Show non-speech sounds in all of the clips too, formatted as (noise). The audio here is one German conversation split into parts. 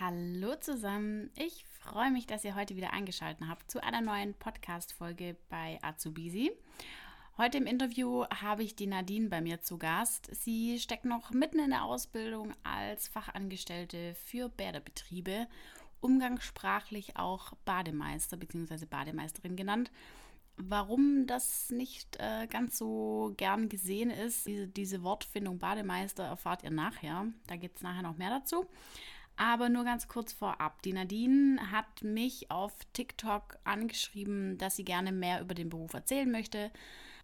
Hallo zusammen, ich freue mich, dass ihr heute wieder eingeschaltet habt zu einer neuen Podcast-Folge bei Azubisi. Heute im Interview habe ich die Nadine bei mir zu Gast. Sie steckt noch mitten in der Ausbildung als Fachangestellte für Bäderbetriebe, umgangssprachlich auch Bademeister bzw. Bademeisterin genannt. Warum das nicht äh, ganz so gern gesehen ist, diese, diese Wortfindung Bademeister, erfahrt ihr nachher. Da gibt es nachher noch mehr dazu. Aber nur ganz kurz vorab. Die Nadine hat mich auf TikTok angeschrieben, dass sie gerne mehr über den Beruf erzählen möchte,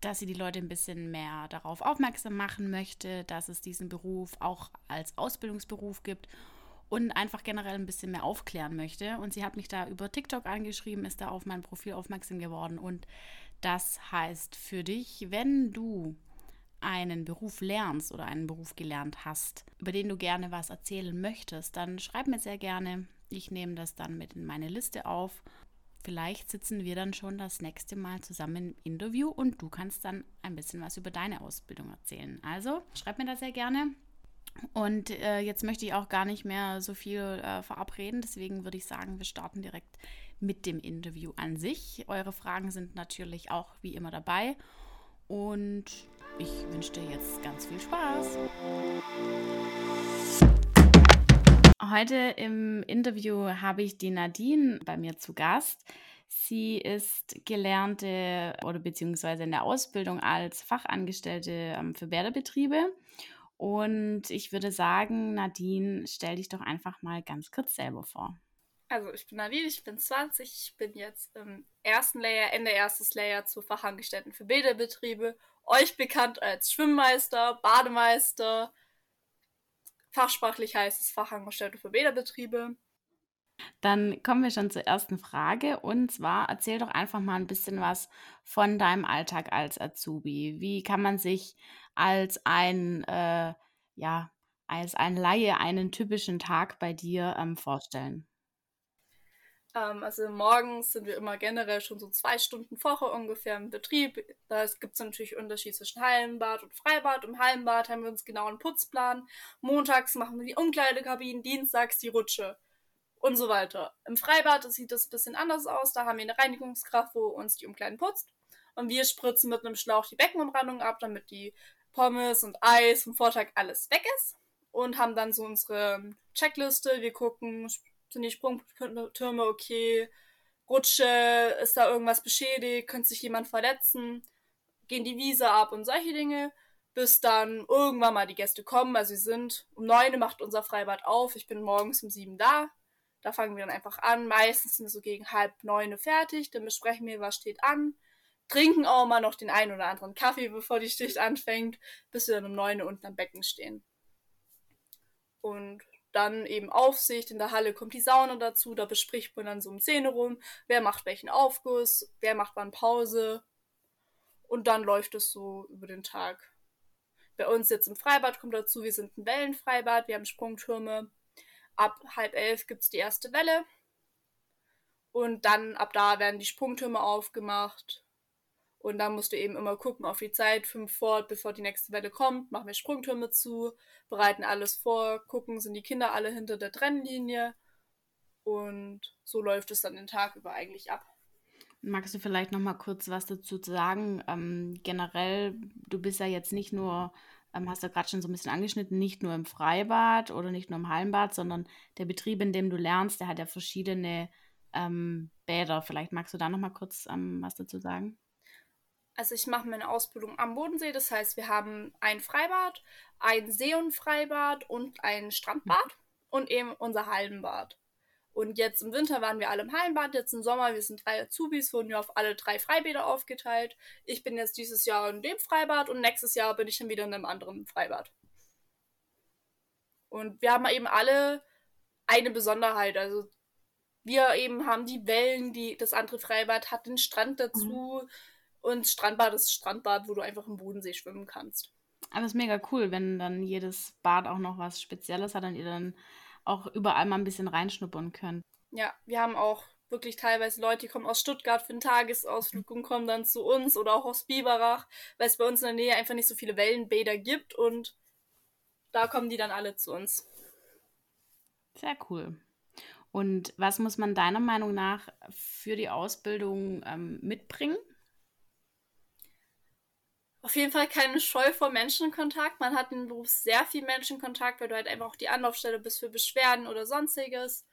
dass sie die Leute ein bisschen mehr darauf aufmerksam machen möchte, dass es diesen Beruf auch als Ausbildungsberuf gibt und einfach generell ein bisschen mehr aufklären möchte. Und sie hat mich da über TikTok angeschrieben, ist da auf mein Profil aufmerksam geworden. Und das heißt für dich, wenn du einen Beruf lernst oder einen Beruf gelernt hast, über den du gerne was erzählen möchtest, dann schreib mir sehr gerne. Ich nehme das dann mit in meine Liste auf. Vielleicht sitzen wir dann schon das nächste Mal zusammen im Interview und du kannst dann ein bisschen was über deine Ausbildung erzählen. Also schreib mir das sehr gerne. Und äh, jetzt möchte ich auch gar nicht mehr so viel äh, verabreden. Deswegen würde ich sagen, wir starten direkt mit dem Interview an sich. Eure Fragen sind natürlich auch wie immer dabei. Und ich wünsche dir jetzt ganz viel Spaß. Heute im Interview habe ich die Nadine bei mir zu Gast. Sie ist gelernte oder beziehungsweise in der Ausbildung als Fachangestellte ähm, für Bäderbetriebe. Und ich würde sagen, Nadine, stell dich doch einfach mal ganz kurz selber vor. Also ich bin Nadine, ich bin 20, ich bin jetzt im ersten Layer, Ende erstes Layer zu Fachangestellten für Bäderbetriebe euch bekannt als Schwimmmeister, Bademeister. Fachsprachlich heißt es Fachangestellte für Bäderbetriebe. Dann kommen wir schon zur ersten Frage. Und zwar erzähl doch einfach mal ein bisschen was von deinem Alltag als Azubi. Wie kann man sich als ein, äh, ja, als ein Laie einen typischen Tag bei dir ähm, vorstellen? Ähm, also morgens sind wir immer generell schon so zwei Stunden vorher ungefähr im Betrieb. Da gibt es natürlich Unterschied zwischen Hallenbad und Freibad. Im Hallenbad haben wir uns genau einen Putzplan. Montags machen wir die Umkleidekabinen, dienstags die Rutsche und so weiter. Im Freibad sieht das ein bisschen anders aus. Da haben wir eine Reinigungskraft, wo uns die Umkleiden putzt. Und wir spritzen mit einem Schlauch die Beckenumrandung ab, damit die Pommes und Eis vom Vortag alles weg ist. Und haben dann so unsere Checkliste. Wir gucken, sind die Sprungtürme okay? Rutsche, ist da irgendwas beschädigt? Könnte sich jemand verletzen? Gehen die Wiese ab und solche Dinge? Bis dann irgendwann mal die Gäste kommen. Also sie sind um neun macht unser Freibad auf. Ich bin morgens um sieben da. Da fangen wir dann einfach an. Meistens sind wir so gegen halb neun fertig. Dann besprechen wir, was steht an. Trinken auch mal noch den einen oder anderen Kaffee, bevor die Schicht anfängt, bis wir dann um neun unten am Becken stehen. Und dann eben Aufsicht, in der Halle kommt die Sauna dazu, da bespricht man dann so um Szene rum, wer macht welchen Aufguss, wer macht wann Pause und dann läuft es so über den Tag. Bei uns jetzt im Freibad kommt dazu, wir sind ein Wellenfreibad, wir haben Sprungtürme. Ab halb elf gibt es die erste Welle. Und dann ab da werden die Sprungtürme aufgemacht. Und dann musst du eben immer gucken auf die Zeit, fünf vor, bevor die nächste Welle kommt, machen wir Sprungtürme zu, bereiten alles vor, gucken, sind die Kinder alle hinter der Trennlinie. Und so läuft es dann den Tag über eigentlich ab. Magst du vielleicht noch mal kurz was dazu sagen? Ähm, generell, du bist ja jetzt nicht nur, ähm, hast du gerade schon so ein bisschen angeschnitten, nicht nur im Freibad oder nicht nur im Hallenbad, sondern der Betrieb, in dem du lernst, der hat ja verschiedene ähm, Bäder. Vielleicht magst du da noch mal kurz ähm, was dazu sagen? Also ich mache meine Ausbildung am Bodensee, das heißt, wir haben ein Freibad, ein See- und Freibad und ein Strandbad und eben unser Hallenbad. Und jetzt im Winter waren wir alle im Hallenbad, jetzt im Sommer, wir sind drei Azubis, wurden wir auf alle drei Freibäder aufgeteilt. Ich bin jetzt dieses Jahr in dem Freibad und nächstes Jahr bin ich dann wieder in einem anderen Freibad. Und wir haben eben alle eine Besonderheit. Also wir eben haben die Wellen, die das andere Freibad hat den Strand dazu. Mhm und Strandbad ist Strandbad, wo du einfach im Bodensee schwimmen kannst. Aber es ist mega cool, wenn dann jedes Bad auch noch was Spezielles hat und ihr dann auch überall mal ein bisschen reinschnuppern könnt. Ja, wir haben auch wirklich teilweise Leute, die kommen aus Stuttgart für einen Tagesausflug und kommen dann zu uns oder auch aus Biberach, weil es bei uns in der Nähe einfach nicht so viele Wellenbäder gibt und da kommen die dann alle zu uns. Sehr cool. Und was muss man deiner Meinung nach für die Ausbildung ähm, mitbringen? Auf jeden Fall keine Scheu vor Menschenkontakt. Man hat im Beruf sehr viel Menschenkontakt, weil du halt einfach auch die Anlaufstelle bist für Beschwerden oder sonstiges.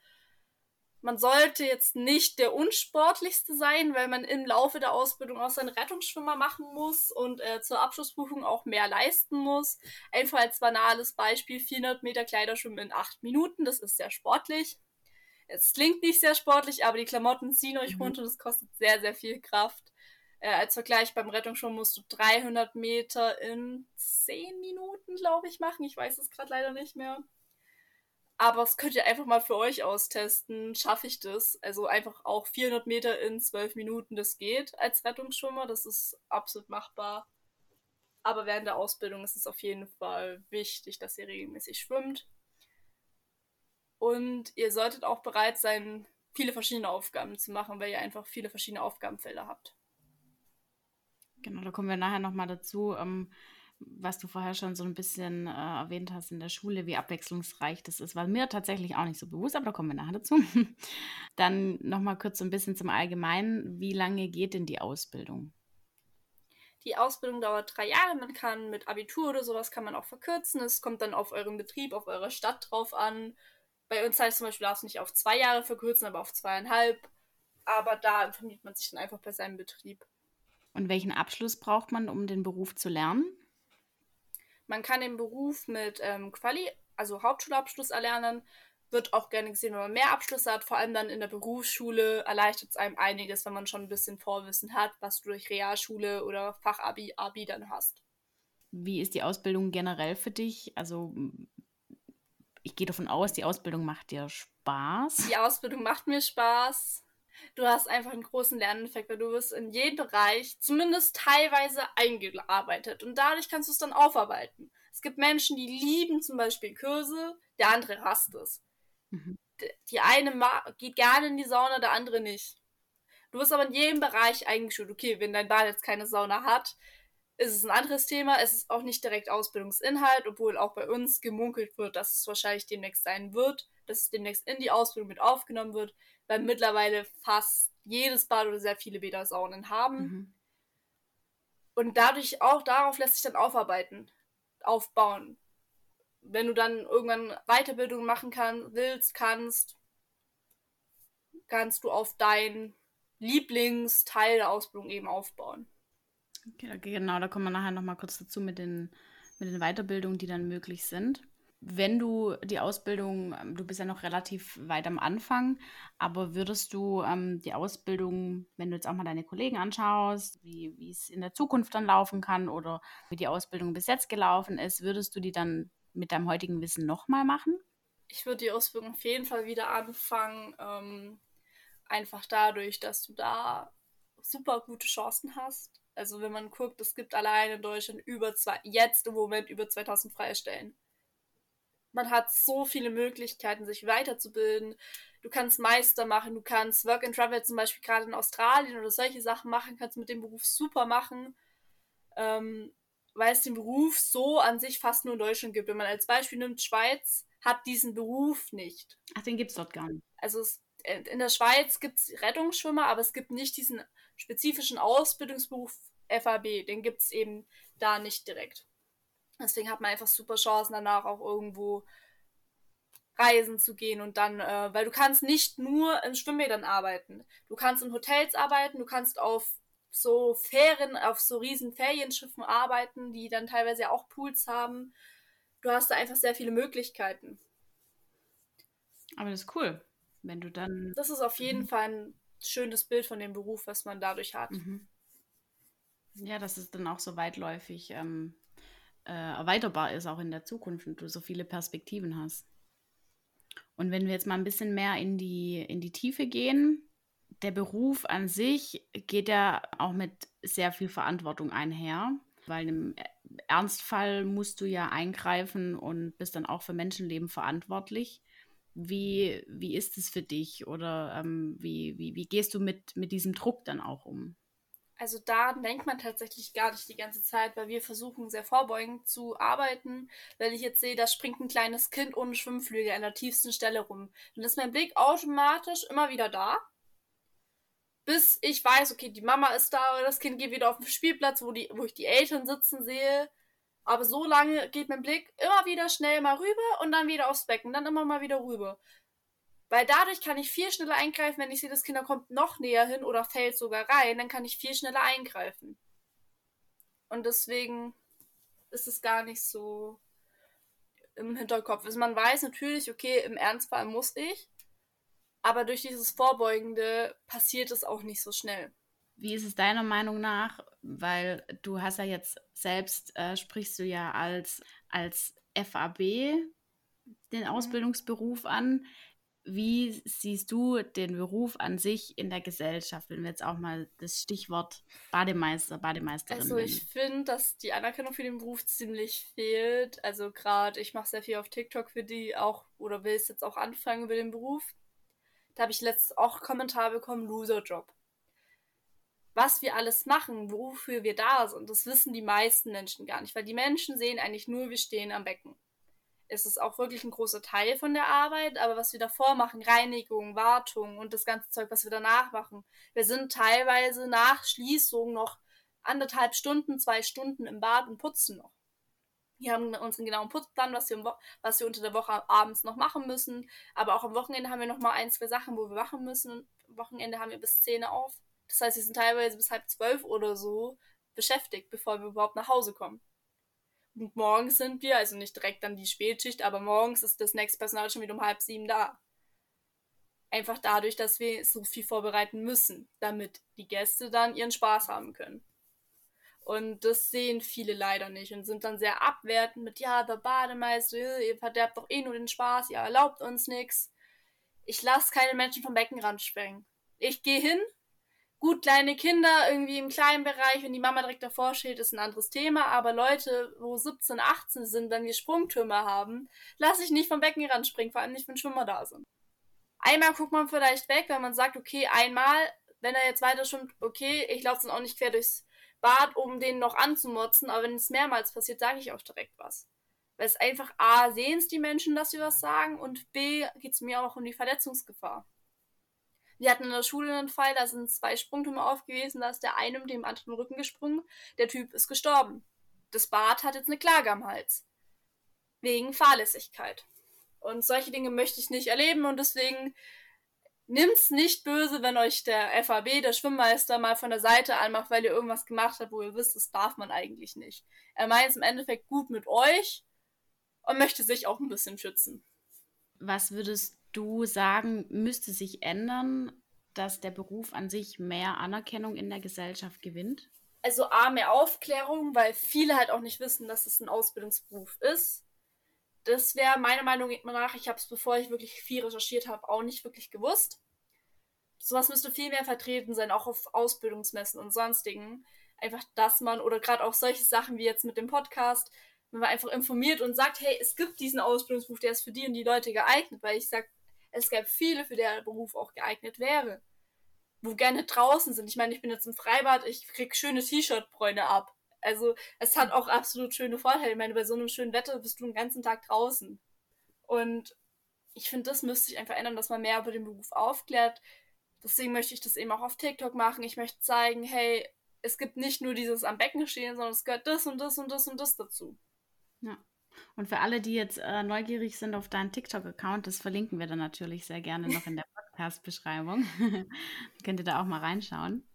Man sollte jetzt nicht der unsportlichste sein, weil man im Laufe der Ausbildung auch seinen Rettungsschwimmer machen muss und äh, zur Abschlussprüfung auch mehr leisten muss. Einfach als banales Beispiel 400 Meter Kleiderschwimmen in 8 Minuten, das ist sehr sportlich. Es klingt nicht sehr sportlich, aber die Klamotten ziehen euch mhm. runter und es kostet sehr, sehr viel Kraft. Äh, als Vergleich beim Rettungsschwimmen musst du 300 Meter in 10 Minuten, glaube ich, machen. Ich weiß es gerade leider nicht mehr. Aber das könnt ihr einfach mal für euch austesten. Schaffe ich das? Also einfach auch 400 Meter in 12 Minuten, das geht als Rettungsschwimmer. Das ist absolut machbar. Aber während der Ausbildung ist es auf jeden Fall wichtig, dass ihr regelmäßig schwimmt. Und ihr solltet auch bereit sein, viele verschiedene Aufgaben zu machen, weil ihr einfach viele verschiedene Aufgabenfelder habt. Genau, da kommen wir nachher nochmal dazu. Ähm, was du vorher schon so ein bisschen äh, erwähnt hast in der Schule, wie abwechslungsreich das ist, war mir tatsächlich auch nicht so bewusst, aber da kommen wir nachher dazu. (laughs) Dann nochmal kurz so ein bisschen zum Allgemeinen. Wie lange geht denn die Ausbildung? Die Ausbildung dauert drei Jahre. Man kann mit Abitur oder sowas kann man auch verkürzen. Es kommt dann auf euren Betrieb, auf eure Stadt drauf an. Bei uns heißt zum Beispiel, darf es nicht auf zwei Jahre verkürzen, aber auf zweieinhalb. Aber da informiert man sich dann einfach bei seinem Betrieb. Und welchen Abschluss braucht man, um den Beruf zu lernen? Man kann den Beruf mit ähm, Quali, also Hauptschulabschluss erlernen. Wird auch gerne gesehen, wenn man mehr Abschlüsse hat. Vor allem dann in der Berufsschule erleichtert es einem einiges, wenn man schon ein bisschen Vorwissen hat, was du durch Realschule oder Fachabi Abi dann hast. Wie ist die Ausbildung generell für dich? Also ich gehe davon aus, die Ausbildung macht dir Spaß. Die Ausbildung macht mir Spaß du hast einfach einen großen Lerneffekt, weil du wirst in jedem Bereich zumindest teilweise eingearbeitet und dadurch kannst du es dann aufarbeiten. Es gibt Menschen, die lieben zum Beispiel Kurse, der andere hasst es. Mhm. Die eine geht gerne in die Sauna, der andere nicht. Du wirst aber in jedem Bereich eingeschult. Okay, wenn dein Bad jetzt keine Sauna hat, ist es ein anderes Thema. Es ist auch nicht direkt Ausbildungsinhalt, obwohl auch bei uns gemunkelt wird, dass es wahrscheinlich demnächst sein wird, dass es demnächst in die Ausbildung mit aufgenommen wird weil mittlerweile fast jedes Bad oder sehr viele Bäder Saunen haben. Mhm. Und dadurch auch darauf lässt sich dann aufarbeiten, aufbauen. Wenn du dann irgendwann Weiterbildung machen kann, willst, kannst, kannst du auf dein Lieblingsteil der Ausbildung eben aufbauen. Okay, genau, da kommen wir nachher nochmal kurz dazu mit den, mit den Weiterbildungen, die dann möglich sind wenn du die Ausbildung, ähm, du bist ja noch relativ weit am Anfang, aber würdest du ähm, die Ausbildung, wenn du jetzt auch mal deine Kollegen anschaust, wie, es in der Zukunft dann laufen kann oder wie die Ausbildung bis jetzt gelaufen ist, würdest du die dann mit deinem heutigen Wissen nochmal machen? Ich würde die Ausbildung auf jeden Fall wieder anfangen, ähm, einfach dadurch, dass du da super gute Chancen hast. Also wenn man guckt, es gibt allein in Deutschland über zwei, jetzt im Moment über 2000 freie Stellen man hat so viele Möglichkeiten, sich weiterzubilden. Du kannst Meister machen, du kannst Work and Travel zum Beispiel gerade in Australien oder solche Sachen machen, kannst mit dem Beruf super machen, ähm, weil es den Beruf so an sich fast nur in Deutschland gibt. Wenn man als Beispiel nimmt, Schweiz hat diesen Beruf nicht. Ach, den gibt es dort gar nicht. Also es, äh, in der Schweiz gibt es Rettungsschwimmer, aber es gibt nicht diesen spezifischen Ausbildungsberuf FAB. Den gibt es eben da nicht direkt. Deswegen hat man einfach super Chancen danach auch irgendwo reisen zu gehen und dann, äh, weil du kannst nicht nur in Schwimmbädern arbeiten. Du kannst in Hotels arbeiten, du kannst auf so Fähren, auf so riesen Ferienschiffen arbeiten, die dann teilweise auch Pools haben. Du hast da einfach sehr viele Möglichkeiten. Aber das ist cool, wenn du dann. Das ist auf jeden mhm. Fall ein schönes Bild von dem Beruf, was man dadurch hat. Mhm. Ja, das ist dann auch so weitläufig ähm, äh, erweiterbar ist, auch in der Zukunft und du so viele Perspektiven hast. Und wenn wir jetzt mal ein bisschen mehr in die, in die Tiefe gehen, der Beruf an sich geht ja auch mit sehr viel Verantwortung einher, weil im Ernstfall musst du ja eingreifen und bist dann auch für Menschenleben verantwortlich. Wie, wie ist es für dich oder ähm, wie, wie, wie gehst du mit, mit diesem Druck dann auch um? Also daran denkt man tatsächlich gar nicht die ganze Zeit, weil wir versuchen sehr vorbeugend zu arbeiten. Wenn ich jetzt sehe, da springt ein kleines Kind ohne Schwimmflügel an der tiefsten Stelle rum, dann ist mein Blick automatisch immer wieder da. Bis ich weiß, okay, die Mama ist da oder das Kind geht wieder auf den Spielplatz, wo, die, wo ich die Eltern sitzen sehe. Aber so lange geht mein Blick immer wieder schnell mal rüber und dann wieder aufs Becken, dann immer mal wieder rüber. Weil dadurch kann ich viel schneller eingreifen, wenn ich sehe, das Kind kommt noch näher hin oder fällt sogar rein, dann kann ich viel schneller eingreifen. Und deswegen ist es gar nicht so im Hinterkopf. Also man weiß natürlich, okay, im Ernstfall muss ich, aber durch dieses Vorbeugende passiert es auch nicht so schnell. Wie ist es deiner Meinung nach? Weil du hast ja jetzt selbst, äh, sprichst du ja als, als FAB den mhm. Ausbildungsberuf an. Wie siehst du den Beruf an sich in der Gesellschaft, wenn wir jetzt auch mal das Stichwort Bademeister, Bademeisterin Also ich finde, dass die Anerkennung für den Beruf ziemlich fehlt. Also gerade, ich mache sehr viel auf TikTok für die auch, oder will es jetzt auch anfangen über den Beruf. Da habe ich letztens auch Kommentar bekommen, Loser-Job. Was wir alles machen, wofür wir da sind, das wissen die meisten Menschen gar nicht, weil die Menschen sehen eigentlich nur, wir stehen am Becken ist es auch wirklich ein großer Teil von der Arbeit, aber was wir davor machen, Reinigung, Wartung und das ganze Zeug, was wir danach machen. Wir sind teilweise nach Schließung noch anderthalb Stunden, zwei Stunden im Bad und putzen noch. Wir haben unseren genauen Putzplan, was wir, was wir unter der Woche abends noch machen müssen. Aber auch am Wochenende haben wir noch mal ein, zwei Sachen, wo wir machen müssen. Am Wochenende haben wir bis 10 auf. Das heißt, wir sind teilweise bis halb zwölf oder so beschäftigt, bevor wir überhaupt nach Hause kommen. Und morgens sind wir, also nicht direkt dann die Spätschicht, aber morgens ist das nächste Personal schon wieder um halb sieben da. Einfach dadurch, dass wir so viel vorbereiten müssen, damit die Gäste dann ihren Spaß haben können. Und das sehen viele leider nicht und sind dann sehr abwertend mit, ja, der Bademeister, ihr verderbt doch eh nur den Spaß, ihr erlaubt uns nichts. Ich lasse keine Menschen vom Beckenrand sprengen. Ich gehe hin, Gut, kleine Kinder irgendwie im kleinen Bereich, wenn die Mama direkt davor steht, ist ein anderes Thema. Aber Leute, wo 17, 18 sind, wenn wir Sprungtürme haben, lasse ich nicht vom Beckenrand springen, vor allem nicht, wenn Schwimmer da sind. Einmal guckt man vielleicht weg, wenn man sagt, okay, einmal, wenn er jetzt weiter schwimmt, okay, ich laufe dann auch nicht quer durchs Bad, um den noch anzumotzen, aber wenn es mehrmals passiert, sage ich auch direkt was. Weil es einfach A, sehen es die Menschen, dass sie was sagen und B, geht es mir auch um die Verletzungsgefahr. Wir hatten in der Schule einen Fall, da sind zwei Sprungtürme aufgewesen, da ist der eine mit dem anderen Rücken gesprungen, der Typ ist gestorben. Das Bad hat jetzt eine Klage am Hals. Wegen Fahrlässigkeit. Und solche Dinge möchte ich nicht erleben und deswegen nimmt's nicht böse, wenn euch der FAB, der Schwimmmeister, mal von der Seite anmacht, weil ihr irgendwas gemacht habt, wo ihr wisst, das darf man eigentlich nicht. Er meint es im Endeffekt gut mit euch und möchte sich auch ein bisschen schützen. Was würdest du sagen, müsste sich ändern, dass der Beruf an sich mehr Anerkennung in der Gesellschaft gewinnt? Also A, mehr Aufklärung, weil viele halt auch nicht wissen, dass es ein Ausbildungsberuf ist. Das wäre meiner Meinung nach, ich habe es, bevor ich wirklich viel recherchiert habe, auch nicht wirklich gewusst. Sowas müsste viel mehr vertreten sein, auch auf Ausbildungsmessen und sonstigen. Einfach, dass man, oder gerade auch solche Sachen wie jetzt mit dem Podcast, wenn man einfach informiert und sagt, hey, es gibt diesen Ausbildungsberuf, der ist für die und die Leute geeignet, weil ich sage, es gäbe viele, für der Beruf auch geeignet wäre. Wo gerne draußen sind. Ich meine, ich bin jetzt im Freibad, ich krieg schöne T-Shirt-Bräune ab. Also, es hat auch absolut schöne Vorteile. Ich meine, bei so einem schönen Wetter bist du den ganzen Tag draußen. Und ich finde, das müsste sich einfach ändern, dass man mehr über den Beruf aufklärt. Deswegen möchte ich das eben auch auf TikTok machen. Ich möchte zeigen, hey, es gibt nicht nur dieses am Becken stehen, sondern es gehört das und das und das und das dazu. Ja. Und für alle, die jetzt äh, neugierig sind auf deinen TikTok-Account, das verlinken wir dann natürlich sehr gerne noch in der (laughs) Podcast-Beschreibung. (laughs) Könnt ihr da auch mal reinschauen.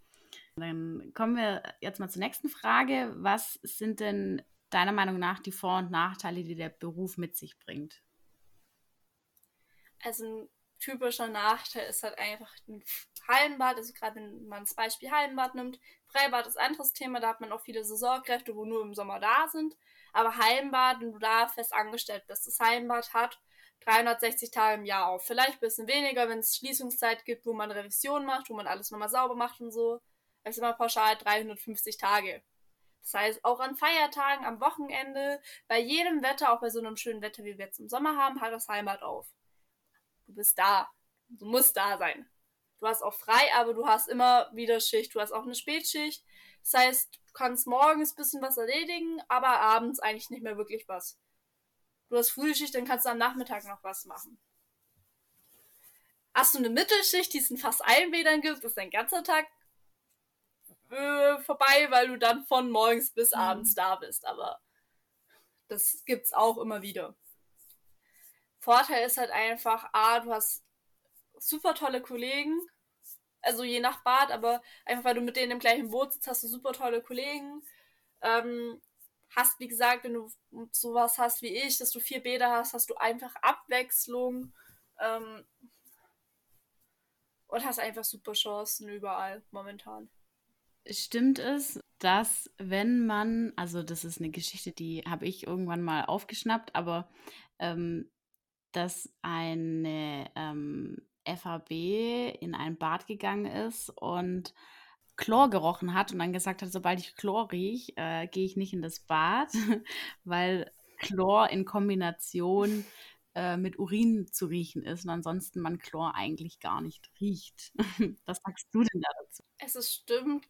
Dann kommen wir jetzt mal zur nächsten Frage. Was sind denn deiner Meinung nach die Vor- und Nachteile, die der Beruf mit sich bringt? Also ein typischer Nachteil ist halt einfach ein Hallenbad, also gerade wenn man das Beispiel Hallenbad nimmt. Freibad ist ein anderes Thema, da hat man auch viele Saisonkräfte, wo nur im Sommer da sind aber Hallenbad, wenn du da fest angestellt bist, das Hallenbad hat 360 Tage im Jahr auf. Vielleicht ein bisschen weniger, wenn es Schließungszeit gibt, wo man Revision macht, wo man alles nochmal sauber macht und so. Ich sag mal pauschal 350 Tage. Das heißt, auch an Feiertagen, am Wochenende, bei jedem Wetter, auch bei so einem schönen Wetter, wie wir jetzt im Sommer haben, hat das Heimat auf. Du bist da. Du musst da sein. Du hast auch frei, aber du hast immer wieder Schicht. Du hast auch eine Spätschicht. Das heißt, du kannst morgens ein bisschen was erledigen, aber abends eigentlich nicht mehr wirklich was. Du hast Frühschicht, dann kannst du am Nachmittag noch was machen. Hast du eine Mittelschicht, die es in fast allen Bädern gibt, ist dein ganzer Tag äh, vorbei, weil du dann von morgens bis mhm. abends da bist. Aber das gibt's auch immer wieder. Vorteil ist halt einfach, A, du hast super tolle Kollegen. Also je nach Bad, aber einfach weil du mit denen im gleichen Boot sitzt, hast du super tolle Kollegen. Ähm, hast, wie gesagt, wenn du sowas hast wie ich, dass du vier Bäder hast, hast du einfach Abwechslung. Ähm, und hast einfach super Chancen überall momentan. Stimmt es, dass wenn man, also das ist eine Geschichte, die habe ich irgendwann mal aufgeschnappt, aber ähm, dass eine ähm, FAB in ein Bad gegangen ist und Chlor gerochen hat und dann gesagt hat, sobald ich Chlor rieche, äh, gehe ich nicht in das Bad, (laughs) weil Chlor in Kombination äh, mit Urin zu riechen ist und ansonsten man Chlor eigentlich gar nicht riecht. (laughs) Was sagst du denn da dazu? Es ist stimmt,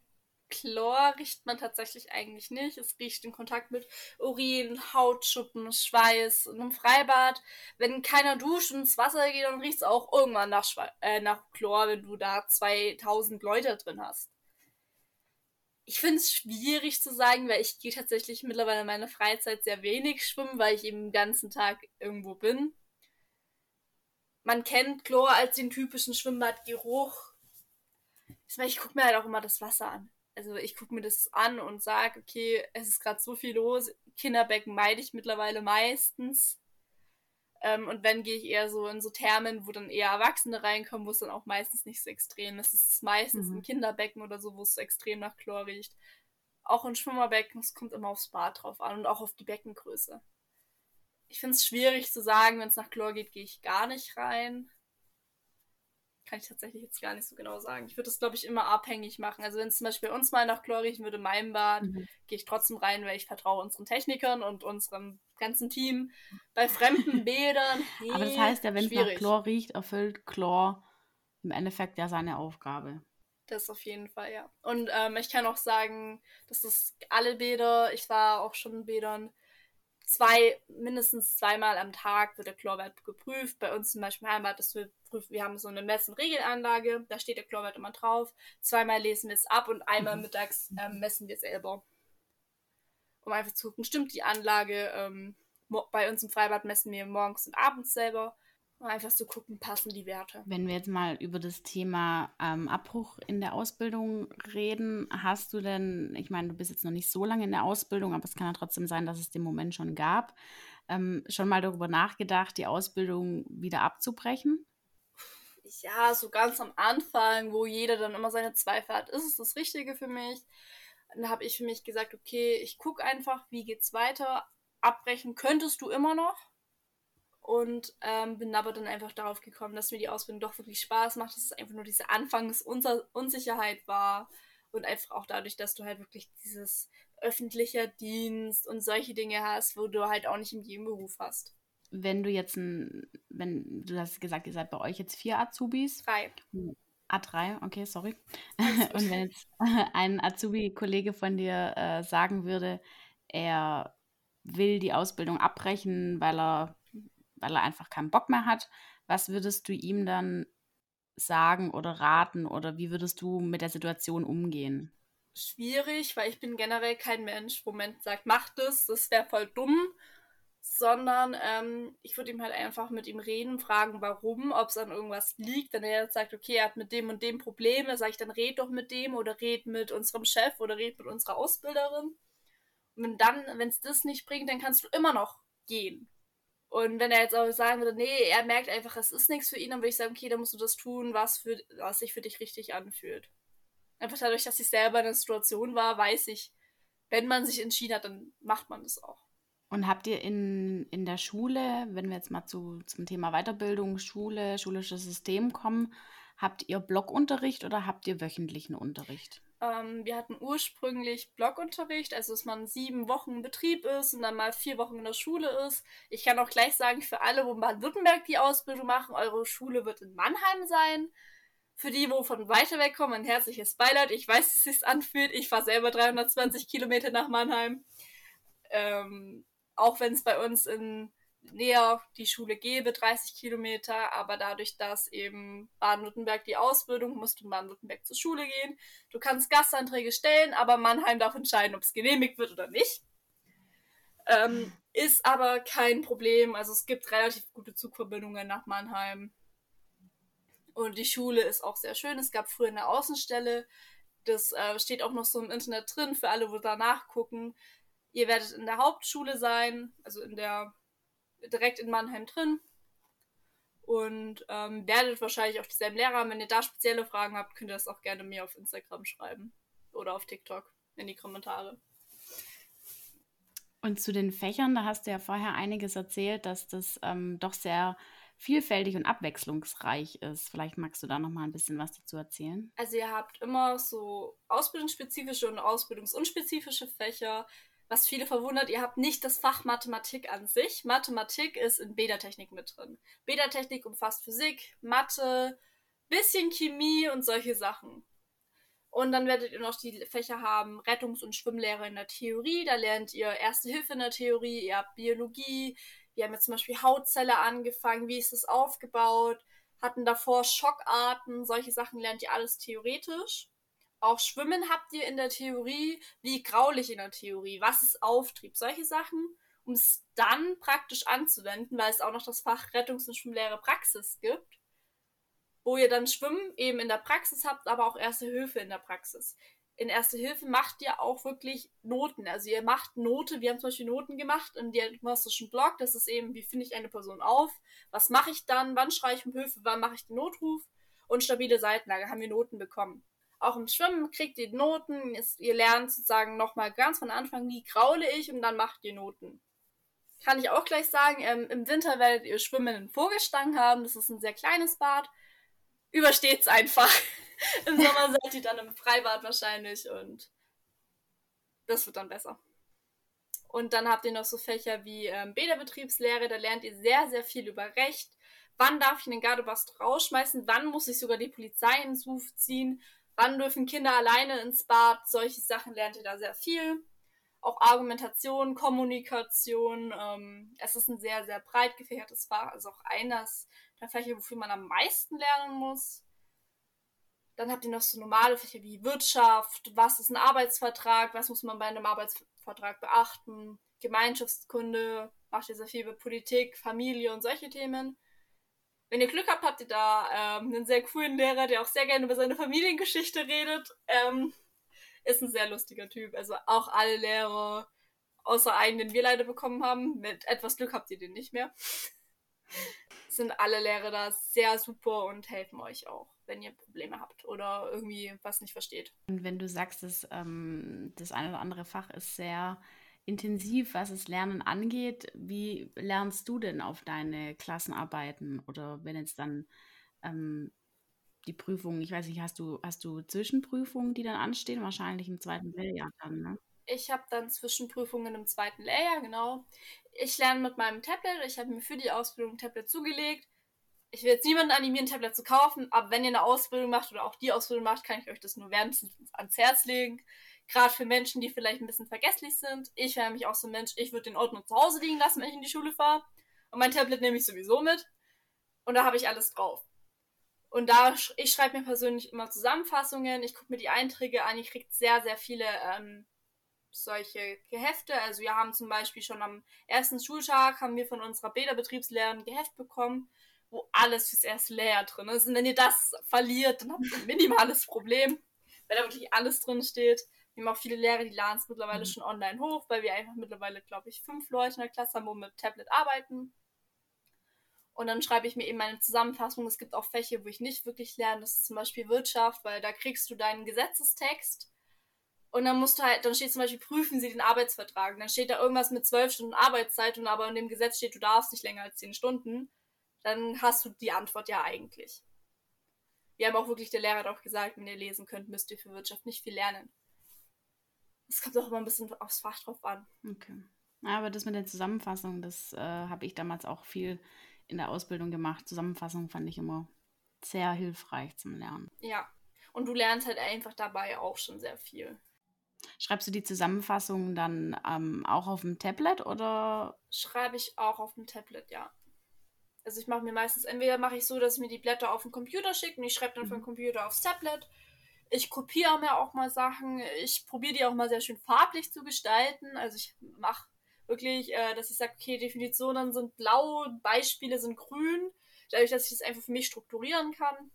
Chlor riecht man tatsächlich eigentlich nicht. Es riecht in Kontakt mit Urin, Hautschuppen, Schweiß in einem Freibad. Wenn keiner duscht und ins Wasser geht, dann riecht es auch irgendwann nach, Schwe äh, nach Chlor, wenn du da 2000 Leute drin hast. Ich finde es schwierig zu sagen, weil ich gehe tatsächlich mittlerweile in meiner Freizeit sehr wenig schwimmen, weil ich eben den ganzen Tag irgendwo bin. Man kennt Chlor als den typischen Schwimmbadgeruch. Ich gucke mir halt auch immer das Wasser an also ich gucke mir das an und sage, okay, es ist gerade so viel los. Kinderbecken meide ich mittlerweile meistens. Ähm, und wenn gehe ich eher so in so Thermen, wo dann eher Erwachsene reinkommen, wo es dann auch meistens nicht so extrem ist. Es ist meistens mhm. im Kinderbecken oder so, wo es so extrem nach Chlor riecht. Auch in Schwimmerbecken, es kommt immer aufs Bad drauf an und auch auf die Beckengröße. Ich finde es schwierig zu sagen, wenn es nach Chlor geht, gehe ich gar nicht rein kann ich tatsächlich jetzt gar nicht so genau sagen. Ich würde das, glaube ich, immer abhängig machen. Also wenn es zum Beispiel bei uns mal nach Chlor riechen würde, in meinem Bad, mhm. gehe ich trotzdem rein, weil ich vertraue unseren Technikern und unserem ganzen Team. Bei fremden (laughs) Bädern. Nee, Aber das heißt ja, wenn es nach Chlor riecht, erfüllt Chlor im Endeffekt ja seine Aufgabe. Das auf jeden Fall, ja. Und ähm, ich kann auch sagen, dass das alle Bäder, ich war auch schon in Bädern, zwei, mindestens zweimal am Tag wird der Chlorwert geprüft. Bei uns zum Beispiel Heimat, das wir prüfen, wir haben so eine Mess- und Regelanlage, da steht der Chlorwert immer drauf. Zweimal lesen wir es ab und einmal mhm. mittags ähm, messen wir selber. Um einfach zu gucken, stimmt die Anlage. Ähm, bei uns im Freibad messen wir morgens und abends selber um einfach zu gucken, passen die Werte. Wenn wir jetzt mal über das Thema ähm, Abbruch in der Ausbildung reden, hast du denn, ich meine, du bist jetzt noch nicht so lange in der Ausbildung, aber es kann ja trotzdem sein, dass es den Moment schon gab, ähm, schon mal darüber nachgedacht, die Ausbildung wieder abzubrechen? Ja, so ganz am Anfang, wo jeder dann immer seine Zweifel hat, ist es das Richtige für mich? Dann habe ich für mich gesagt, okay, ich gucke einfach, wie geht's weiter. Abbrechen könntest du immer noch und ähm, bin aber dann einfach darauf gekommen, dass mir die Ausbildung doch wirklich Spaß macht, dass es einfach nur diese Anfangsunsicherheit war und einfach auch dadurch, dass du halt wirklich dieses öffentlicher Dienst und solche Dinge hast, wo du halt auch nicht in jedem Beruf hast. Wenn du jetzt ein, wenn du hast gesagt, ihr seid bei euch jetzt vier Azubis. Drei. A3, okay, sorry. (laughs) und wenn jetzt (laughs) ein Azubi-Kollege von dir äh, sagen würde, er will die Ausbildung abbrechen, weil er weil er einfach keinen Bock mehr hat. Was würdest du ihm dann sagen oder raten oder wie würdest du mit der Situation umgehen? Schwierig, weil ich bin generell kein Mensch, wo man sagt, mach das, das wäre voll dumm, sondern ähm, ich würde ihm halt einfach mit ihm reden, fragen, warum, ob es an irgendwas liegt. Wenn er jetzt sagt, okay, er hat mit dem und dem Probleme, sage ich dann, red doch mit dem oder red mit unserem Chef oder red mit unserer Ausbilderin. Und wenn dann, wenn es das nicht bringt, dann kannst du immer noch gehen. Und wenn er jetzt auch sagen würde, nee, er merkt einfach, es ist nichts für ihn, dann würde ich sagen, okay, dann musst du das tun, was, für, was sich für dich richtig anfühlt. Einfach dadurch, dass ich selber in der Situation war, weiß ich, wenn man sich entschieden hat, dann macht man das auch. Und habt ihr in, in der Schule, wenn wir jetzt mal zu, zum Thema Weiterbildung, Schule, schulisches System kommen, habt ihr Blockunterricht oder habt ihr wöchentlichen Unterricht? Ähm, wir hatten ursprünglich Blockunterricht, also dass man sieben Wochen im Betrieb ist und dann mal vier Wochen in der Schule ist. Ich kann auch gleich sagen, für alle, wo Baden-Württemberg die Ausbildung machen, eure Schule wird in Mannheim sein. Für die, wo von weiter weg kommen, ein herzliches Beileid. Ich weiß, wie es sich anfühlt. Ich fahre selber 320 Kilometer nach Mannheim. Ähm, auch wenn es bei uns in näher die Schule gäbe, 30 Kilometer, aber dadurch, dass eben Baden-Württemberg die Ausbildung, musst du in Baden-Württemberg zur Schule gehen. Du kannst Gastanträge stellen, aber Mannheim darf entscheiden, ob es genehmigt wird oder nicht. Ähm, ist aber kein Problem. Also es gibt relativ gute Zugverbindungen nach Mannheim. Und die Schule ist auch sehr schön. Es gab früher eine Außenstelle. Das äh, steht auch noch so im Internet drin für alle, wo da nachgucken. Ihr werdet in der Hauptschule sein, also in der direkt in Mannheim drin und ähm, werdet wahrscheinlich auch dieselben Lehrer haben. Wenn ihr da spezielle Fragen habt, könnt ihr das auch gerne mir auf Instagram schreiben oder auf TikTok in die Kommentare. Und zu den Fächern, da hast du ja vorher einiges erzählt, dass das ähm, doch sehr vielfältig und abwechslungsreich ist. Vielleicht magst du da noch mal ein bisschen was dazu erzählen. Also ihr habt immer so ausbildungsspezifische und ausbildungsunspezifische Fächer. Was viele verwundert, ihr habt nicht das Fach Mathematik an sich. Mathematik ist in Beta-Technik mit drin. Beta-Technik umfasst Physik, Mathe, bisschen Chemie und solche Sachen. Und dann werdet ihr noch die Fächer haben Rettungs- und Schwimmlehre in der Theorie. Da lernt ihr Erste Hilfe in der Theorie, ihr habt Biologie. Wir haben jetzt zum Beispiel Hautzelle angefangen, wie ist es aufgebaut, hatten davor Schockarten, solche Sachen lernt ihr alles theoretisch. Auch Schwimmen habt ihr in der Theorie, wie graulich in der Theorie, was ist Auftrieb, solche Sachen, um es dann praktisch anzuwenden, weil es auch noch das Fach Rettungs- und Schwimmlehre Praxis gibt, wo ihr dann Schwimmen eben in der Praxis habt, aber auch Erste Hilfe in der Praxis. In Erste Hilfe macht ihr auch wirklich Noten. Also ihr macht Note, wir haben zum Beispiel Noten gemacht im diagnostischen Blog. Das ist eben, wie finde ich eine Person auf? Was mache ich dann? Wann schreie ich um Hilfe? Wann mache ich den Notruf? Und stabile Seitenlage haben wir Noten bekommen. Auch im Schwimmen kriegt ihr Noten. ihr lernt sozusagen nochmal ganz von Anfang, wie graule ich und dann macht ihr Noten. Kann ich auch gleich sagen, ähm, im Winter werdet ihr Schwimmen in Vogelstangen haben. Das ist ein sehr kleines Bad. Übersteht's einfach. (laughs) Im Sommer (laughs) seid ihr dann im Freibad wahrscheinlich und das wird dann besser. Und dann habt ihr noch so Fächer wie ähm, Bäderbetriebslehre, da lernt ihr sehr, sehr viel über Recht. Wann darf ich einen Gardebast rausschmeißen? Wann muss ich sogar die Polizei ins Ruf ziehen? Wann dürfen Kinder alleine ins Bad? Solche Sachen lernt ihr da sehr viel. Auch Argumentation, Kommunikation. Ähm, es ist ein sehr, sehr breit gefächertes Fach. Also auch eines der Fächer, wofür man am meisten lernen muss. Dann habt ihr noch so normale Fächer wie Wirtschaft, was ist ein Arbeitsvertrag, was muss man bei einem Arbeitsvertrag beachten, Gemeinschaftskunde, macht ihr sehr viel über Politik, Familie und solche Themen. Wenn ihr Glück habt, habt ihr da ähm, einen sehr coolen Lehrer, der auch sehr gerne über seine Familiengeschichte redet. Ähm, ist ein sehr lustiger Typ. Also auch alle Lehrer, außer einen, den wir leider bekommen haben. Mit etwas Glück habt ihr den nicht mehr. (laughs) Sind alle Lehrer da sehr super und helfen euch auch, wenn ihr Probleme habt oder irgendwie was nicht versteht. Und wenn du sagst, dass ähm, das eine oder andere Fach ist sehr intensiv, was das Lernen angeht. Wie lernst du denn auf deine Klassenarbeiten oder wenn jetzt dann ähm, die Prüfungen, ich weiß nicht, hast du, hast du Zwischenprüfungen, die dann anstehen? Wahrscheinlich im zweiten Lehrjahr dann, ne? Ich habe dann Zwischenprüfungen im zweiten Lehrjahr, genau. Ich lerne mit meinem Tablet. Ich habe mir für die Ausbildung ein Tablet zugelegt. Ich will jetzt niemanden animieren, ein Tablet zu kaufen, aber wenn ihr eine Ausbildung macht oder auch die Ausbildung macht, kann ich euch das nur wärmstens ans Herz legen. Gerade für Menschen, die vielleicht ein bisschen vergesslich sind. Ich wäre nämlich auch so ein Mensch, ich würde den Ordner zu Hause liegen lassen, wenn ich in die Schule fahre. Und mein Tablet nehme ich sowieso mit. Und da habe ich alles drauf. Und da, ich schreibe mir persönlich immer Zusammenfassungen, ich gucke mir die Einträge an, ich kriege sehr, sehr viele ähm, solche Gehefte. Also wir haben zum Beispiel schon am ersten Schultag haben wir von unserer Beta-Betriebslehrerin ein Geheft bekommen, wo alles fürs erste Lehrjahr drin ist. Und wenn ihr das verliert, dann habt ihr ein minimales Problem, weil da wirklich alles drin steht. Wir haben auch viele Lehrer, die laden es mittlerweile mhm. schon online hoch, weil wir einfach mittlerweile, glaube ich, fünf Leute in der Klasse haben, wo wir mit Tablet arbeiten. Und dann schreibe ich mir eben meine Zusammenfassung. Es gibt auch Fächer, wo ich nicht wirklich lerne. Das ist zum Beispiel Wirtschaft, weil da kriegst du deinen Gesetzestext. Und dann musst du halt, dann steht zum Beispiel, prüfen Sie den Arbeitsvertrag. Und dann steht da irgendwas mit zwölf Stunden Arbeitszeit und aber in dem Gesetz steht, du darfst nicht länger als zehn Stunden. Dann hast du die Antwort ja eigentlich. Wir haben auch wirklich, der Lehrer hat auch gesagt, wenn ihr lesen könnt, müsst ihr für Wirtschaft nicht viel lernen. Es kommt auch immer ein bisschen aufs Fach drauf an. Okay. Aber das mit der Zusammenfassung, das äh, habe ich damals auch viel in der Ausbildung gemacht. Zusammenfassung fand ich immer sehr hilfreich zum Lernen. Ja. Und du lernst halt einfach dabei auch schon sehr viel. Schreibst du die Zusammenfassung dann ähm, auch auf dem Tablet oder? Schreibe ich auch auf dem Tablet, ja. Also ich mache mir meistens, entweder mache ich so, dass ich mir die Blätter auf den Computer schicke und ich schreibe dann mhm. vom Computer aufs Tablet. Ich kopiere mir auch mal Sachen. Ich probiere die auch mal sehr schön farblich zu gestalten. Also ich mache wirklich, äh, dass ich sage, okay, Definitionen sind blau, Beispiele sind grün. Dadurch, dass ich das einfach für mich strukturieren kann.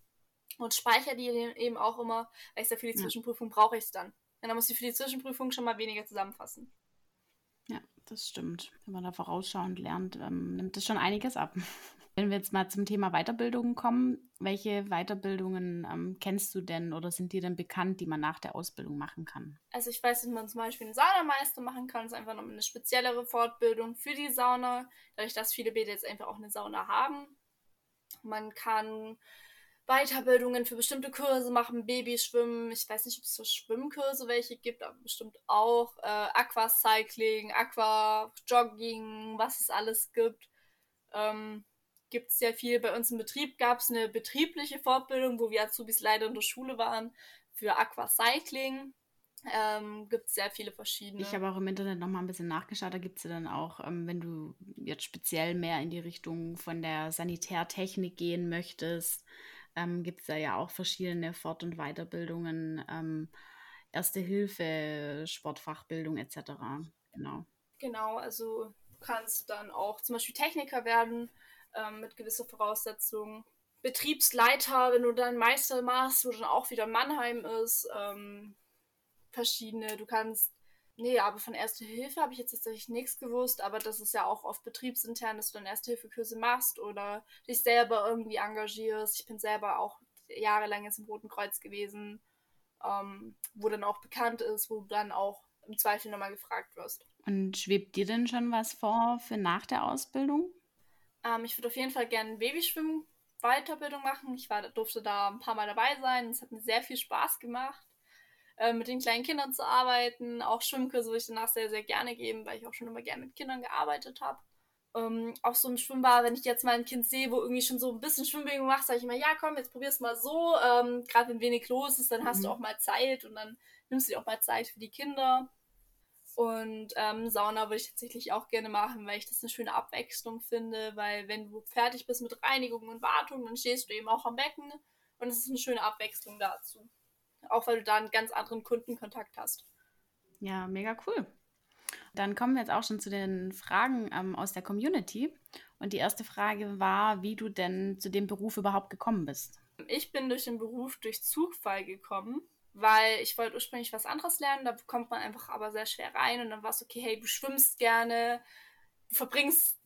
Und speichere die eben auch immer, weil ich ja für die Zwischenprüfung brauche ich es dann. Und dann muss ich für die Zwischenprüfung schon mal weniger zusammenfassen. Ja, das stimmt. Wenn man da vorausschauend lernt, ähm, nimmt das schon einiges ab. Wenn wir jetzt mal zum Thema Weiterbildung kommen, welche Weiterbildungen ähm, kennst du denn oder sind dir denn bekannt, die man nach der Ausbildung machen kann? Also ich weiß, dass man zum Beispiel einen Saunameister machen kann. Das ist einfach noch eine speziellere Fortbildung für die Sauna, dadurch, dass viele Bäder jetzt einfach auch eine Sauna haben. Man kann Weiterbildungen für bestimmte Kurse machen, Babyschwimmen. Ich weiß nicht, ob es so Schwimmkurse welche gibt, aber bestimmt auch. Äh, Aquacycling, Aquajogging, was es alles gibt. Ähm, gibt es sehr viel. Bei uns im Betrieb gab es eine betriebliche Fortbildung, wo wir Azubis leider in der Schule waren, für Aquacycling. Ähm, gibt es sehr viele verschiedene. Ich habe auch im Internet noch mal ein bisschen nachgeschaut. Da gibt es ja dann auch, ähm, wenn du jetzt speziell mehr in die Richtung von der Sanitärtechnik gehen möchtest, ähm, gibt es da ja auch verschiedene Fort- und Weiterbildungen, ähm, Erste Hilfe, Sportfachbildung etc. Genau. Genau, also du kannst dann auch zum Beispiel Techniker werden ähm, mit gewissen Voraussetzungen. Betriebsleiter, wenn du deinen Meister machst, wo dann auch wieder Mannheim ist. Ähm, verschiedene. Du kannst. Nee, aber von Erste Hilfe habe ich jetzt tatsächlich nichts gewusst, aber das ist ja auch oft betriebsintern, dass du dann Erste-Hilfe-Kurse machst oder dich selber irgendwie engagierst. Ich bin selber auch jahrelang jetzt im Roten Kreuz gewesen, ähm, wo dann auch bekannt ist, wo du dann auch im Zweifel nochmal gefragt wirst. Und schwebt dir denn schon was vor für nach der Ausbildung? Ähm, ich würde auf jeden Fall gerne Babyschwimmen Weiterbildung machen. Ich war, durfte da ein paar Mal dabei sein. Es hat mir sehr viel Spaß gemacht, äh, mit den kleinen Kindern zu arbeiten. Auch Schwimmkurse würde ich danach sehr, sehr gerne geben, weil ich auch schon immer gerne mit Kindern gearbeitet habe. Ähm, auch so im Schwimmbad, wenn ich jetzt mal ein Kind sehe, wo irgendwie schon so ein bisschen Schwimmbewegung macht, sage ich immer, ja komm, jetzt probier's mal so. Ähm, Gerade wenn wenig los ist, dann hast mhm. du auch mal Zeit und dann nimmst du dir auch mal Zeit für die Kinder. Und ähm, Sauna würde ich tatsächlich auch gerne machen, weil ich das eine schöne Abwechslung finde, weil wenn du fertig bist mit Reinigung und Wartung, dann stehst du eben auch am Becken und es ist eine schöne Abwechslung dazu. Auch weil du da einen ganz anderen Kundenkontakt hast. Ja, mega cool. Dann kommen wir jetzt auch schon zu den Fragen ähm, aus der Community. Und die erste Frage war, wie du denn zu dem Beruf überhaupt gekommen bist. Ich bin durch den Beruf durch Zufall gekommen weil ich wollte ursprünglich was anderes lernen, da kommt man einfach aber sehr schwer rein und dann war es okay, hey, du schwimmst gerne, du verbringst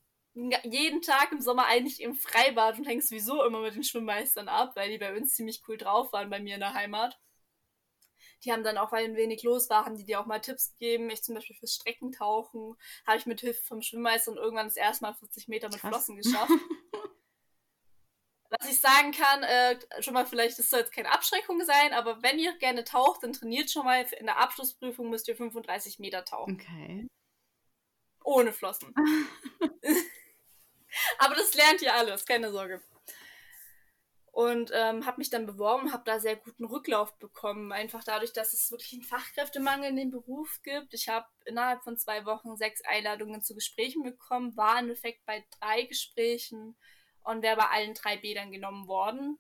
jeden Tag im Sommer eigentlich im Freibad und hängst sowieso immer mit den Schwimmmeistern ab, weil die bei uns ziemlich cool drauf waren bei mir in der Heimat. Die haben dann auch, weil ein wenig los war, haben die dir auch mal Tipps gegeben. Ich zum Beispiel fürs Streckentauchen habe ich mit Hilfe vom Schwimmmeister und irgendwann das erste Mal 40 Meter mit Krass. Flossen geschafft. (laughs) Was ich sagen kann, äh, schon mal vielleicht, das soll jetzt keine Abschreckung sein, aber wenn ihr gerne taucht, dann trainiert schon mal. In der Abschlussprüfung müsst ihr 35 Meter tauchen. Okay. Ohne Flossen. (laughs) aber das lernt ihr alles, keine Sorge. Und ähm, habe mich dann beworben, habe da sehr guten Rücklauf bekommen. Einfach dadurch, dass es wirklich einen Fachkräftemangel in dem Beruf gibt. Ich habe innerhalb von zwei Wochen sechs Einladungen zu Gesprächen bekommen, war im Effekt bei drei Gesprächen und wäre bei allen drei Bädern genommen worden.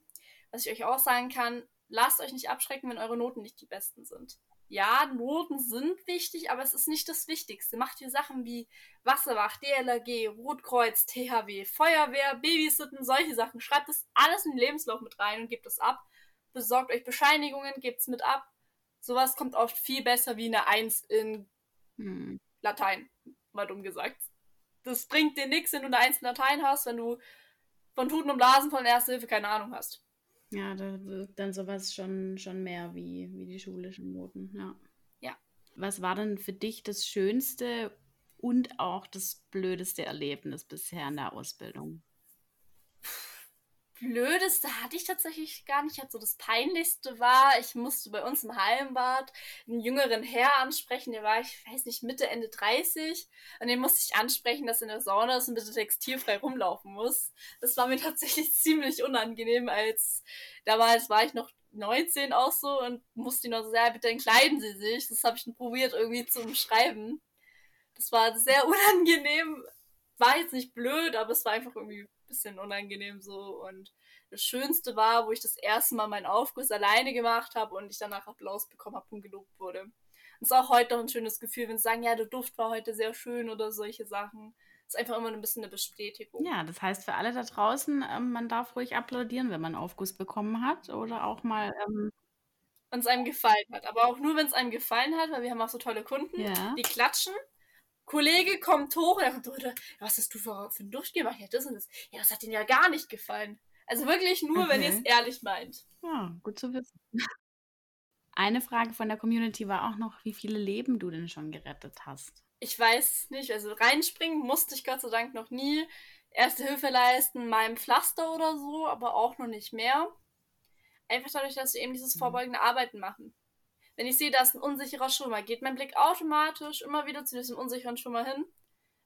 Was ich euch auch sagen kann, lasst euch nicht abschrecken, wenn eure Noten nicht die besten sind. Ja, Noten sind wichtig, aber es ist nicht das Wichtigste. Macht ihr Sachen wie Wasserwacht, DLRG, Rotkreuz, THW, Feuerwehr, Babysitten, solche Sachen. Schreibt das alles in den Lebenslauf mit rein und gebt es ab. Besorgt euch Bescheinigungen, gebt es mit ab. Sowas kommt oft viel besser wie eine Eins in hm. Latein, mal dumm gesagt. Das bringt dir nichts, wenn du eine Eins in Latein hast, wenn du von Tuten und Blasen von Erste Hilfe keine Ahnung hast. Ja, da wirkt dann sowas schon, schon mehr wie, wie die schulischen Noten, ja. Ja. Was war denn für dich das schönste und auch das blödeste Erlebnis bisher in der Ausbildung? Blödeste hatte ich tatsächlich gar nicht. Also das Peinlichste war, ich musste bei uns im Hallenbad einen jüngeren Herr ansprechen, der war, ich weiß nicht, Mitte, Ende 30. Und den musste ich ansprechen, dass in der Sauna ist und bitte textilfrei rumlaufen muss. Das war mir (laughs) tatsächlich ziemlich unangenehm, als damals war ich noch 19 auch so und musste ihn noch so sagen, bitte entkleiden Sie sich. Das habe ich probiert irgendwie zu umschreiben. Das war sehr (laughs) unangenehm. War jetzt nicht blöd, aber es war einfach irgendwie bisschen unangenehm so. Und das Schönste war, wo ich das erste Mal meinen Aufguss alleine gemacht habe und ich danach Applaus bekommen habe und gelobt wurde. Und es ist auch heute noch ein schönes Gefühl, wenn sie sagen, ja, der Duft war heute sehr schön oder solche Sachen. Das ist einfach immer ein bisschen eine Bestätigung. Ja, das heißt für alle da draußen, ähm, man darf ruhig applaudieren, wenn man Aufguss bekommen hat oder auch mal. Ähm wenn es einem gefallen hat. Aber auch nur, wenn es einem gefallen hat, weil wir haben auch so tolle Kunden, ja. die klatschen Kollege kommt hoch und er kommt hoch, was hast du für, für einen Duft gemacht? Ja, das und das. Ja, das hat ihnen ja gar nicht gefallen. Also wirklich nur, okay. wenn ihr es ehrlich meint. Ja, gut zu wissen. (laughs) Eine Frage von der Community war auch noch, wie viele Leben du denn schon gerettet hast. Ich weiß nicht, also reinspringen musste ich Gott sei Dank noch nie. Erste Hilfe leisten, meinem Pflaster oder so, aber auch noch nicht mehr. Einfach dadurch, dass wir eben dieses mhm. vorbeugende Arbeiten machen. Wenn ich sehe, da ist ein unsicherer Schwimmer, geht mein Blick automatisch immer wieder zu diesem unsicheren Schwimmer hin.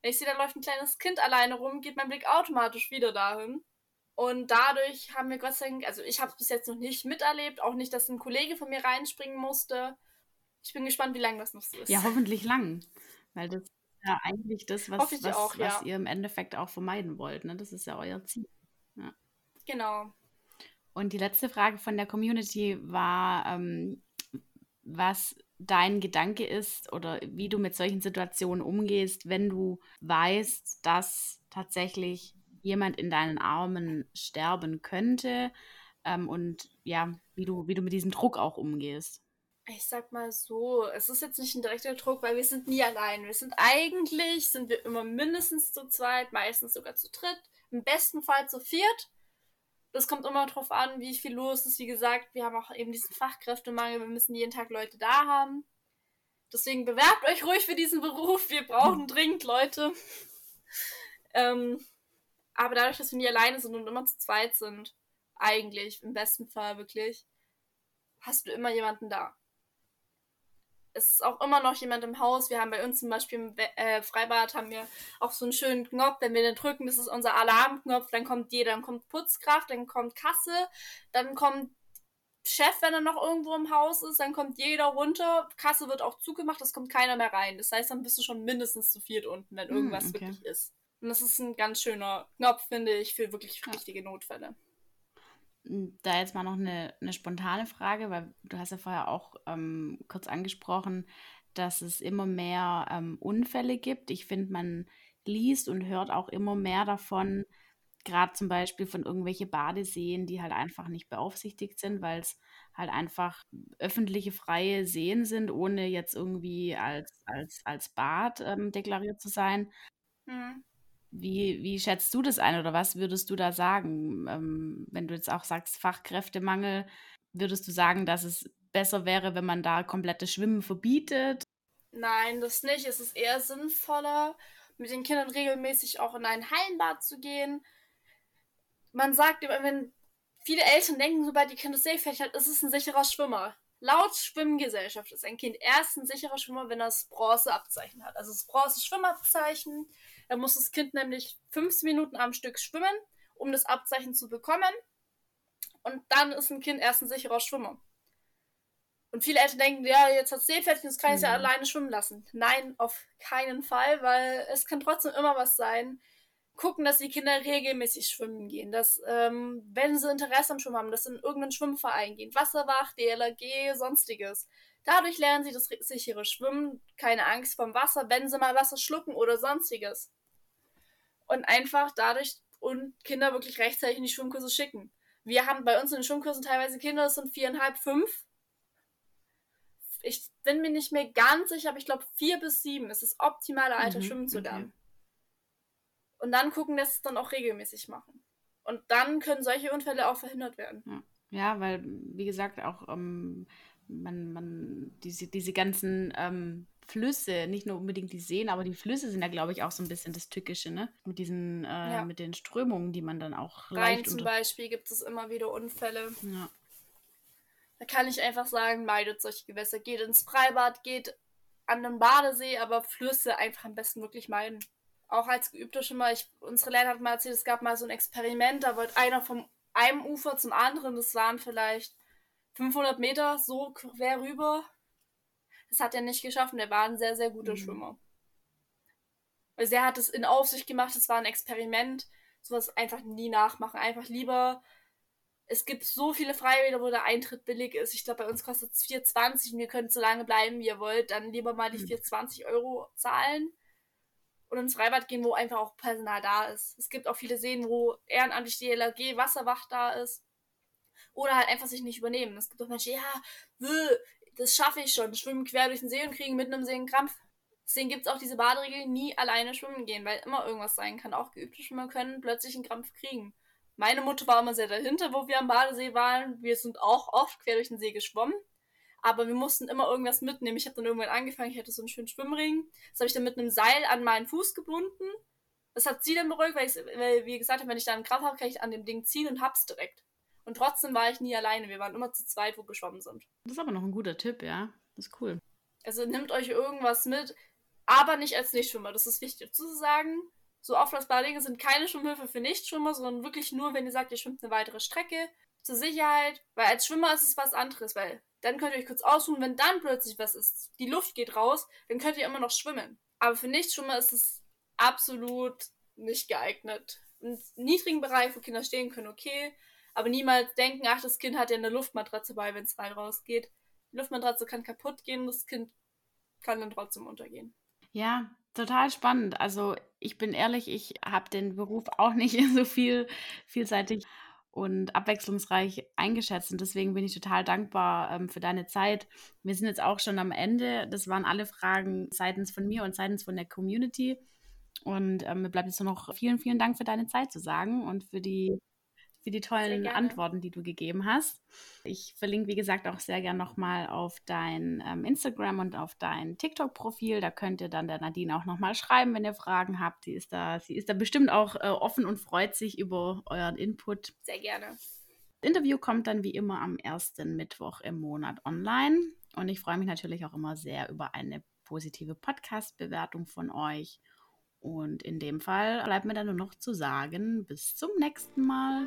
Wenn ich sehe, da läuft ein kleines Kind alleine rum, geht mein Blick automatisch wieder dahin. Und dadurch haben wir Gott sei Dank, also ich habe es bis jetzt noch nicht miterlebt, auch nicht, dass ein Kollege von mir reinspringen musste. Ich bin gespannt, wie lange das noch so ist. Ja, hoffentlich lang. Weil das ist ja eigentlich das, was, was, auch, ja. was ihr im Endeffekt auch vermeiden wollt. Ne? Das ist ja euer Ziel. Ja. Genau. Und die letzte Frage von der Community war, ähm, was dein Gedanke ist oder wie du mit solchen Situationen umgehst, wenn du weißt, dass tatsächlich jemand in deinen Armen sterben könnte ähm, und ja, wie du, wie du mit diesem Druck auch umgehst. Ich sag mal so, es ist jetzt nicht ein direkter Druck, weil wir sind nie allein. Wir sind eigentlich, sind wir immer mindestens zu zweit, meistens sogar zu dritt, im besten Fall zu viert das kommt immer drauf an, wie viel los ist. Wie gesagt, wir haben auch eben diesen Fachkräftemangel. Wir müssen jeden Tag Leute da haben. Deswegen bewerbt euch ruhig für diesen Beruf. Wir brauchen dringend Leute. ähm, aber dadurch, dass wir nie alleine sind und immer zu zweit sind, eigentlich, im besten Fall wirklich, hast du immer jemanden da es ist auch immer noch jemand im Haus. Wir haben bei uns zum Beispiel im äh, Freibad haben wir auch so einen schönen Knopf. Wenn wir den drücken, das ist unser Alarmknopf. Dann kommt jeder, dann kommt Putzkraft, dann kommt Kasse, dann kommt Chef, wenn er noch irgendwo im Haus ist, dann kommt jeder runter. Kasse wird auch zugemacht, es kommt keiner mehr rein. Das heißt, dann bist du schon mindestens zu viert unten, wenn hm, irgendwas okay. wirklich ist. Und das ist ein ganz schöner Knopf, finde ich, für wirklich richtige Notfälle da jetzt mal noch eine, eine spontane Frage, weil du hast ja vorher auch ähm, kurz angesprochen, dass es immer mehr ähm, Unfälle gibt. Ich finde, man liest und hört auch immer mehr davon, gerade zum Beispiel von irgendwelche Badeseen, die halt einfach nicht beaufsichtigt sind, weil es halt einfach öffentliche freie Seen sind, ohne jetzt irgendwie als, als, als Bad ähm, deklariert zu sein. Mhm. Wie, wie schätzt du das ein oder was würdest du da sagen? Ähm, wenn du jetzt auch sagst, Fachkräftemangel, würdest du sagen, dass es besser wäre, wenn man da komplettes Schwimmen verbietet? Nein, das nicht. Es ist eher sinnvoller, mit den Kindern regelmäßig auch in ein Hallenbad zu gehen. Man sagt immer, wenn viele Eltern denken, sobald die Kinder seefähig hat, ist es ein sicherer Schwimmer. Laut Schwimmgesellschaft ist ein Kind erst ein sicherer Schwimmer, wenn er das Bronzeabzeichen hat. Also das Bronze-Schwimmabzeichen da muss das Kind nämlich 15 Minuten am Stück schwimmen, um das Abzeichen zu bekommen. Und dann ist ein Kind erst ein sicherer Schwimmer. Und viele Eltern denken, ja, jetzt hat es Seepferdchen, jetzt kann ich es ja. ja alleine schwimmen lassen. Nein, auf keinen Fall, weil es kann trotzdem immer was sein. Gucken, dass die Kinder regelmäßig schwimmen gehen, dass, ähm, wenn sie Interesse am Schwimmen haben, dass sie in irgendeinen Schwimmverein gehen, Wasserwacht, DLRG, sonstiges. Dadurch lernen sie das sichere Schwimmen, keine Angst vom Wasser, wenn sie mal Wasser schlucken oder sonstiges und einfach dadurch und Kinder wirklich rechtzeitig in die Schwimmkurse schicken. Wir haben bei uns in den Schwimmkursen teilweise Kinder, das sind viereinhalb, fünf. Ich bin mir nicht mehr ganz sicher, aber ich glaube vier bis sieben ist das optimale Alter, mhm, schwimmen zu lernen. Okay. Und dann gucken, dass es dann auch regelmäßig machen. Und dann können solche Unfälle auch verhindert werden. Ja, ja weil, wie gesagt, auch ähm, man, man, diese, diese ganzen ähm, Flüsse, nicht nur unbedingt die Seen, aber die Flüsse sind ja, glaube ich, auch so ein bisschen das Tückische, ne? Mit diesen, äh, ja. mit den Strömungen, die man dann auch Rhein zum Beispiel gibt es immer wieder Unfälle. Ja. Da kann ich einfach sagen, meidet solche Gewässer. Geht ins Freibad, geht an den Badesee, aber Flüsse einfach am besten wirklich meiden. Auch als geübter Schwimmer, ich, unsere Lehrerin hat mal erzählt, es gab mal so ein Experiment, da wollte einer vom einem Ufer zum anderen, das waren vielleicht 500 Meter so quer rüber. Das hat er nicht geschafft und er war ein sehr, sehr guter mhm. Schwimmer. Also er hat es in Aufsicht gemacht, es war ein Experiment. Sowas einfach nie nachmachen. Einfach lieber. Es gibt so viele Freibäder, wo der Eintritt billig ist. Ich glaube, bei uns kostet es 4,20 und ihr könnt so lange bleiben, wie ihr wollt. Dann lieber mal die 4,20 mhm. Euro zahlen und ins Freibad gehen, wo einfach auch Personal da ist. Es gibt auch viele Seen, wo ehrenamtlich die LAG Wasserwacht da ist. Oder halt einfach sich nicht übernehmen. Es gibt auch Menschen, ja, das schaffe ich schon. Schwimmen quer durch den See und kriegen mitten im See einen Krampf. Deswegen gibt es auch diese Baderegel, nie alleine schwimmen gehen, weil immer irgendwas sein kann. Auch geübte Schwimmer können plötzlich einen Krampf kriegen. Meine Mutter war immer sehr dahinter, wo wir am Badesee waren. Wir sind auch oft quer durch den See geschwommen. Aber wir mussten immer irgendwas mitnehmen. Ich habe dann irgendwann angefangen, ich hatte so einen schönen Schwimmring. Das habe ich dann mit einem Seil an meinen Fuß gebunden. Das hat sie dann beruhigt, weil, weil wie gesagt habe, wenn ich da einen Krampf habe, kann ich an dem Ding ziehen und hab's direkt. Und trotzdem war ich nie alleine. Wir waren immer zu zweit, wo geschwommen sind. Das ist aber noch ein guter Tipp, ja. Das ist cool. Also nehmt euch irgendwas mit, aber nicht als Nichtschwimmer. Das ist wichtig zu sagen. So auflassbare Dinge sind keine Schwimmhilfe für Nichtschwimmer, sondern wirklich nur, wenn ihr sagt, ihr schwimmt eine weitere Strecke. Zur Sicherheit. Weil als Schwimmer ist es was anderes, weil dann könnt ihr euch kurz ausruhen. Wenn dann plötzlich was ist, die Luft geht raus, dann könnt ihr immer noch schwimmen. Aber für Nichtschwimmer ist es absolut nicht geeignet. Im niedrigen Bereich, wo Kinder stehen können, okay. Aber niemals denken, ach, das Kind hat ja eine Luftmatratze bei, wenn es rein rausgeht. Die Luftmatratze kann kaputt gehen, das Kind kann dann trotzdem untergehen. Ja, total spannend. Also ich bin ehrlich, ich habe den Beruf auch nicht (laughs) so viel vielseitig und abwechslungsreich eingeschätzt. Und deswegen bin ich total dankbar ähm, für deine Zeit. Wir sind jetzt auch schon am Ende. Das waren alle Fragen seitens von mir und seitens von der Community. Und ähm, mir bleibt jetzt nur noch vielen, vielen Dank für deine Zeit zu sagen und für die für die tollen Antworten, die du gegeben hast. Ich verlinke, wie gesagt, auch sehr gern nochmal auf dein ähm, Instagram und auf dein TikTok-Profil. Da könnt ihr dann der Nadine auch nochmal schreiben, wenn ihr Fragen habt. Sie ist da, sie ist da bestimmt auch äh, offen und freut sich über euren Input. Sehr gerne. Das Interview kommt dann wie immer am ersten Mittwoch im Monat online. Und ich freue mich natürlich auch immer sehr über eine positive Podcast-Bewertung von euch. Und in dem Fall bleibt mir dann nur noch zu sagen, bis zum nächsten Mal.